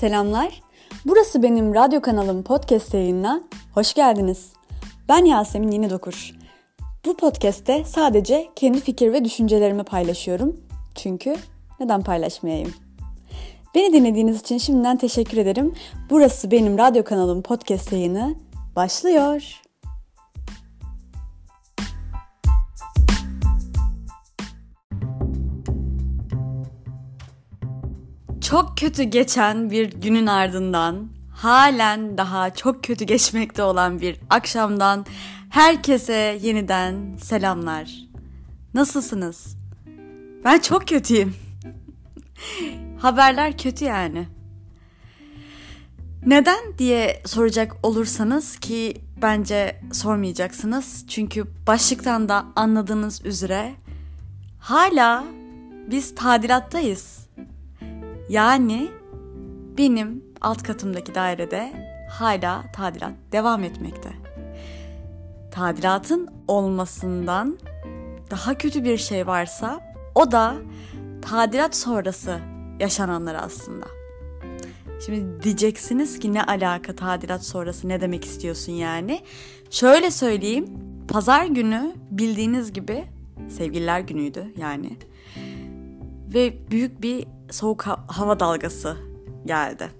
Selamlar. Burası benim radyo kanalım podcast yayınına. Hoş geldiniz. Ben Yasemin Yeni Dokur. Bu podcast'te sadece kendi fikir ve düşüncelerimi paylaşıyorum. Çünkü neden paylaşmayayım? Beni dinlediğiniz için şimdiden teşekkür ederim. Burası benim radyo kanalım podcast yayını başlıyor. Çok kötü geçen bir günün ardından halen daha çok kötü geçmekte olan bir akşamdan herkese yeniden selamlar. Nasılsınız? Ben çok kötüyüm. Haberler kötü yani. Neden diye soracak olursanız ki bence sormayacaksınız. Çünkü başlıktan da anladığınız üzere hala biz tadilattayız. Yani benim alt katımdaki dairede hala tadilat devam etmekte. Tadilatın olmasından daha kötü bir şey varsa o da tadilat sonrası yaşananlar aslında. Şimdi diyeceksiniz ki ne alaka tadilat sonrası ne demek istiyorsun yani? Şöyle söyleyeyim. Pazar günü bildiğiniz gibi sevgililer günüydü yani. Ve büyük bir soğuk hava dalgası geldi.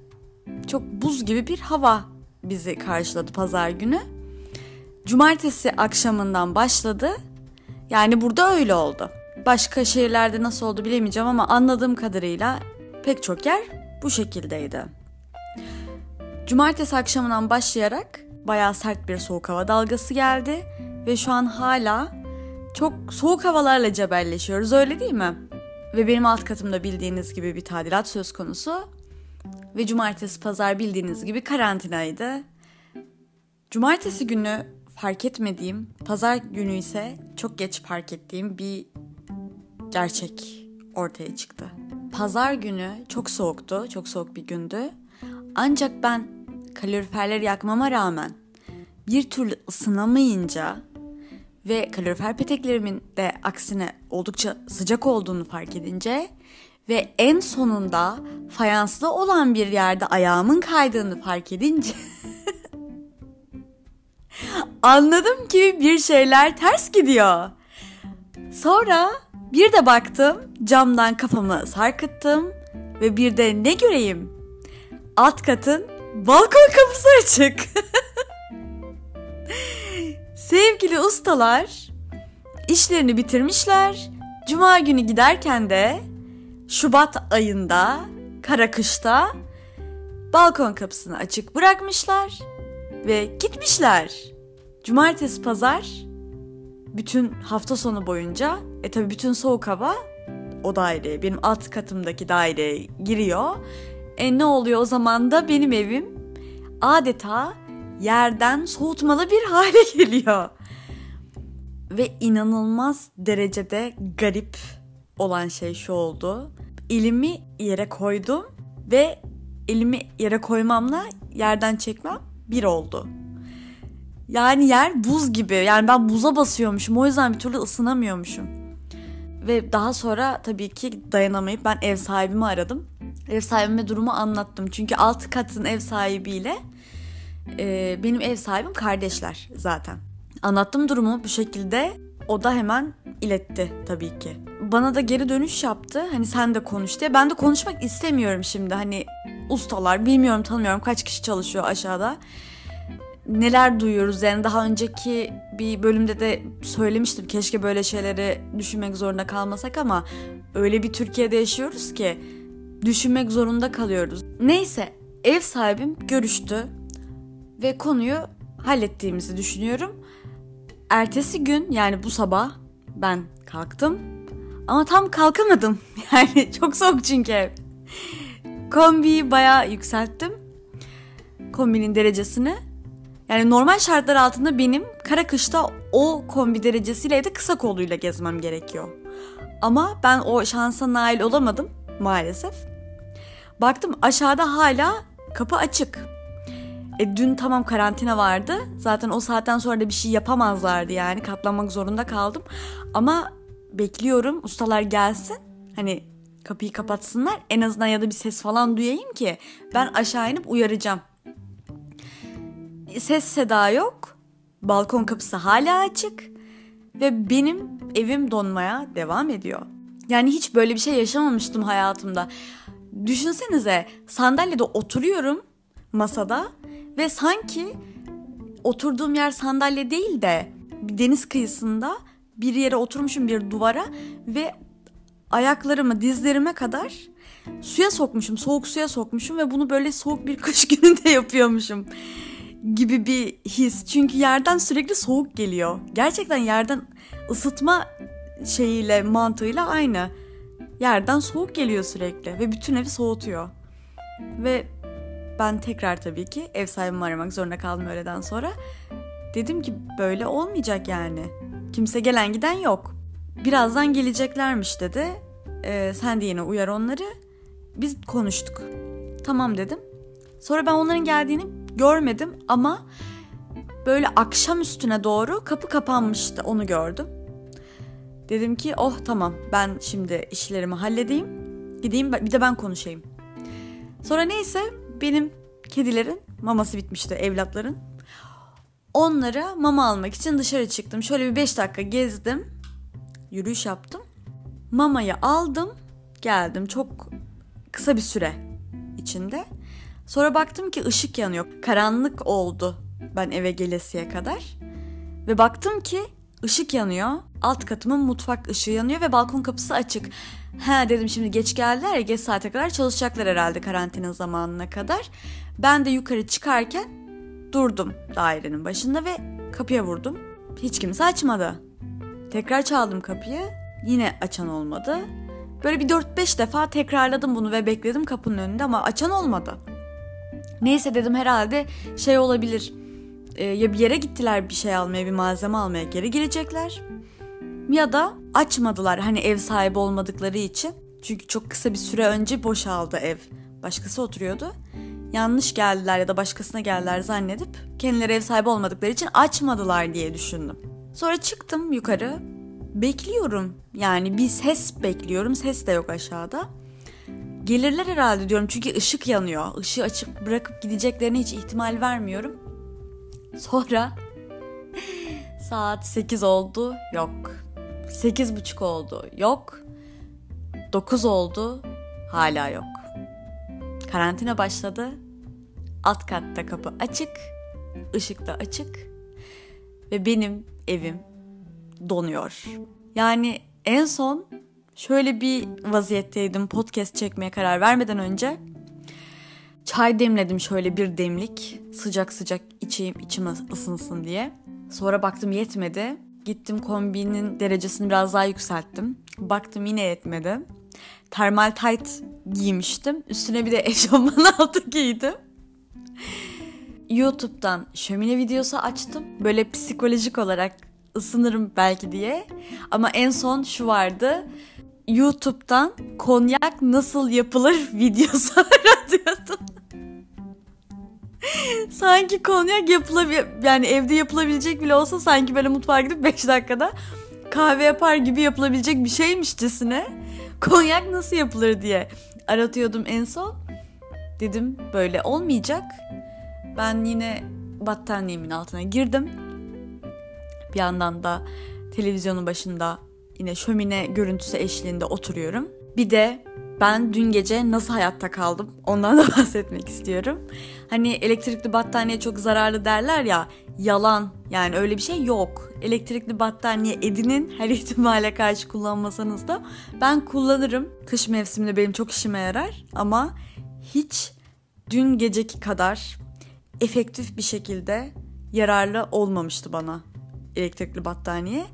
Çok buz gibi bir hava bizi karşıladı pazar günü. Cumartesi akşamından başladı. Yani burada öyle oldu. Başka şehirlerde nasıl oldu bilemeyeceğim ama anladığım kadarıyla pek çok yer bu şekildeydi. Cumartesi akşamından başlayarak bayağı sert bir soğuk hava dalgası geldi ve şu an hala çok soğuk havalarla cebelleşiyoruz öyle değil mi? Ve benim alt katımda bildiğiniz gibi bir tadilat söz konusu. Ve cumartesi pazar bildiğiniz gibi karantinaydı. Cumartesi günü fark etmediğim, pazar günü ise çok geç fark ettiğim bir gerçek ortaya çıktı. Pazar günü çok soğuktu, çok soğuk bir gündü. Ancak ben kaloriferleri yakmama rağmen bir türlü ısınamayınca ve kalorifer peteklerimin de aksine oldukça sıcak olduğunu fark edince ve en sonunda fayanslı olan bir yerde ayağımın kaydığını fark edince anladım ki bir şeyler ters gidiyor. Sonra bir de baktım camdan kafamı sarkıttım ve bir de ne göreyim? Alt katın balkon kapısı açık. Sevgili ustalar işlerini bitirmişler. Cuma günü giderken de Şubat ayında kara kışta balkon kapısını açık bırakmışlar ve gitmişler. Cumartesi pazar bütün hafta sonu boyunca e tabi bütün soğuk hava o daireye benim alt katımdaki daireye giriyor. E ne oluyor o zaman da benim evim adeta yerden soğutmalı bir hale geliyor. Ve inanılmaz derecede garip olan şey şu oldu. Elimi yere koydum ve elimi yere koymamla yerden çekmem bir oldu. Yani yer buz gibi. Yani ben buza basıyormuşum. O yüzden bir türlü ısınamıyormuşum. Ve daha sonra tabii ki dayanamayıp ben ev sahibimi aradım. Ev sahibime durumu anlattım. Çünkü alt katın ev sahibiyle e, benim ev sahibim kardeşler zaten. Anlattım durumu bu şekilde. O da hemen iletti tabii ki. Bana da geri dönüş yaptı. Hani sen de konuş diye. Ben de konuşmak istemiyorum şimdi. Hani ustalar bilmiyorum tanımıyorum kaç kişi çalışıyor aşağıda. Neler duyuyoruz yani daha önceki bir bölümde de söylemiştim. Keşke böyle şeyleri düşünmek zorunda kalmasak ama öyle bir Türkiye'de yaşıyoruz ki düşünmek zorunda kalıyoruz. Neyse ev sahibim görüştü ve konuyu hallettiğimizi düşünüyorum. Ertesi gün yani bu sabah ben kalktım ama tam kalkamadım. Yani çok soğuk çünkü ev. Kombiyi bayağı yükselttim. Kombinin derecesini. Yani normal şartlar altında benim kara kışta o kombi derecesiyle evde kısa kolluyla gezmem gerekiyor. Ama ben o şansa nail olamadım maalesef. Baktım aşağıda hala kapı açık. E, dün tamam karantina vardı. Zaten o saatten sonra da bir şey yapamazlardı yani. Katlanmak zorunda kaldım. Ama bekliyorum ustalar gelsin. Hani Kapıyı kapatsınlar en azından ya da bir ses falan duyayım ki ben aşağı inip uyaracağım. Ses seda yok. Balkon kapısı hala açık ve benim evim donmaya devam ediyor. Yani hiç böyle bir şey yaşamamıştım hayatımda. Düşünsenize sandalyede oturuyorum masada ve sanki oturduğum yer sandalye değil de bir deniz kıyısında bir yere oturmuşum bir duvara ve ayaklarımı dizlerime kadar suya sokmuşum, soğuk suya sokmuşum ve bunu böyle soğuk bir kış gününde yapıyormuşum gibi bir his. Çünkü yerden sürekli soğuk geliyor. Gerçekten yerden ısıtma şeyiyle mantığıyla aynı. Yerden soğuk geliyor sürekli ve bütün evi soğutuyor. Ve ben tekrar tabii ki ev sahibimi aramak zorunda kaldım öğleden sonra. Dedim ki böyle olmayacak yani. Kimse gelen giden yok. Birazdan geleceklermiş dedi. Ee, sen de yine uyar onları. Biz konuştuk. Tamam dedim. Sonra ben onların geldiğini görmedim ama böyle akşam üstüne doğru kapı kapanmıştı onu gördüm. Dedim ki oh tamam ben şimdi işlerimi halledeyim. Gideyim bir de ben konuşayım. Sonra neyse benim kedilerin maması bitmişti evlatların. Onlara mama almak için dışarı çıktım. Şöyle bir 5 dakika gezdim. Yürüyüş yaptım. Mamayı aldım. Geldim. Çok kısa bir süre içinde. Sonra baktım ki ışık yanıyor. Karanlık oldu ben eve gelesiye kadar. Ve baktım ki ışık yanıyor. Alt katımın mutfak ışığı yanıyor ve balkon kapısı açık. Ha dedim şimdi geç geldiler ya geç saate kadar çalışacaklar herhalde karantina zamanına kadar. Ben de yukarı çıkarken durdum dairenin başında ve kapıya vurdum. Hiç kimse açmadı. Tekrar çaldım kapıyı. Yine açan olmadı. Böyle bir 4-5 defa tekrarladım bunu ve bekledim kapının önünde ama açan olmadı. Neyse dedim herhalde şey olabilir. E, ya bir yere gittiler bir şey almaya, bir malzeme almaya geri gelecekler. Ya da açmadılar hani ev sahibi olmadıkları için. Çünkü çok kısa bir süre önce boşaldı ev. Başkası oturuyordu. Yanlış geldiler ya da başkasına geldiler zannedip kendileri ev sahibi olmadıkları için açmadılar diye düşündüm. Sonra çıktım yukarı. Bekliyorum. Yani bir ses bekliyorum. Ses de yok aşağıda. Gelirler herhalde diyorum çünkü ışık yanıyor. Işığı açıp bırakıp gideceklerine hiç ihtimal vermiyorum. Sonra saat 8 oldu. Yok. 8 buçuk oldu. Yok. 9 oldu. Hala yok. Karantina başladı. Alt katta kapı açık. ışık da açık. Ve benim evim donuyor. Yani en son şöyle bir vaziyetteydim podcast çekmeye karar vermeden önce. Çay demledim şöyle bir demlik. Sıcak sıcak içeyim içim ısınsın diye. Sonra baktım yetmedi. Gittim kombinin derecesini biraz daha yükselttim. Baktım yine yetmedi. Termal tight giymiştim. Üstüne bir de eşofman altı giydim. YouTube'dan şömine videosu açtım. Böyle psikolojik olarak ısınırım belki diye. Ama en son şu vardı. YouTube'dan konyak nasıl yapılır videosu aratıyordum. Sanki konyak yapılabilir yani evde yapılabilecek bile olsa sanki böyle mutfağa gidip 5 dakikada kahve yapar gibi yapılabilecek bir şeymişçesine konyak nasıl yapılır diye aratıyordum en son. Dedim böyle olmayacak. Ben yine battaniyemin altına girdim. Bir yandan da televizyonun başında yine şömine görüntüsü eşliğinde oturuyorum. Bir de ben dün gece nasıl hayatta kaldım ondan da bahsetmek istiyorum. Hani elektrikli battaniye çok zararlı derler ya yalan yani öyle bir şey yok. Elektrikli battaniye edinin her ihtimale karşı kullanmasanız da ben kullanırım. Kış mevsiminde benim çok işime yarar ama hiç dün geceki kadar efektif bir şekilde yararlı olmamıştı bana elektrikli battaniye.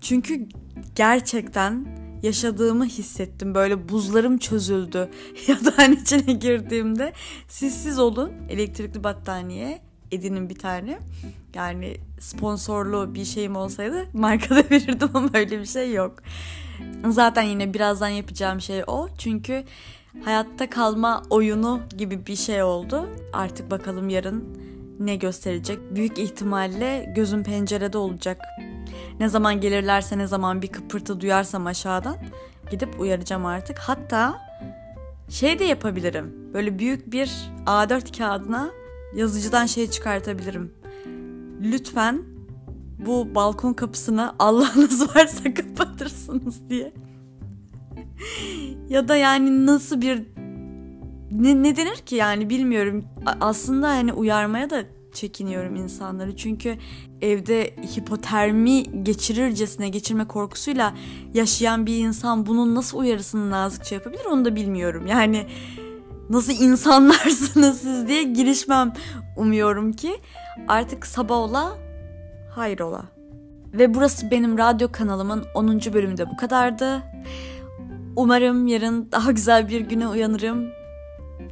Çünkü gerçekten yaşadığımı hissettim. Böyle buzlarım çözüldü yatağın içine girdiğimde. Siz olun elektrikli battaniye edinin bir tane. Yani sponsorlu bir şeyim olsaydı markada verirdim ama öyle bir şey yok. Zaten yine birazdan yapacağım şey o. Çünkü hayatta kalma oyunu gibi bir şey oldu. Artık bakalım yarın ne gösterecek? Büyük ihtimalle gözüm pencerede olacak. Ne zaman gelirlerse ne zaman bir kıpırtı duyarsam aşağıdan gidip uyaracağım artık. Hatta şey de yapabilirim. Böyle büyük bir A4 kağıdına yazıcıdan şey çıkartabilirim. Lütfen bu balkon kapısını Allah'ınız varsa kapatırsınız diye. ya da yani nasıl bir ne, ne denir ki yani bilmiyorum. Aslında yani uyarmaya da çekiniyorum insanları. Çünkü evde hipotermi geçirircesine geçirme korkusuyla yaşayan bir insan bunun nasıl uyarısını nazikçe yapabilir onu da bilmiyorum. Yani nasıl insanlarsınız siz diye girişmem umuyorum ki artık sabah ola hayrola. Ve burası benim radyo kanalımın 10. bölümünde bu kadardı. Umarım yarın daha güzel bir güne uyanırım.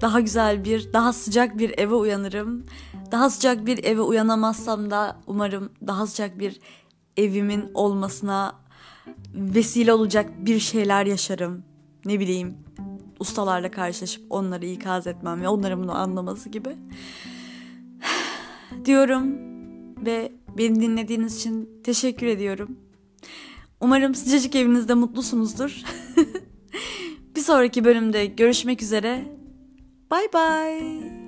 Daha güzel bir, daha sıcak bir eve uyanırım. Daha sıcak bir eve uyanamazsam da umarım daha sıcak bir evimin olmasına vesile olacak bir şeyler yaşarım. Ne bileyim ustalarla karşılaşıp onları ikaz etmem ve onların bunu anlaması gibi. diyorum ve beni dinlediğiniz için teşekkür ediyorum. Umarım sıcacık evinizde mutlusunuzdur. bir sonraki bölümde görüşmek üzere. Bye bye.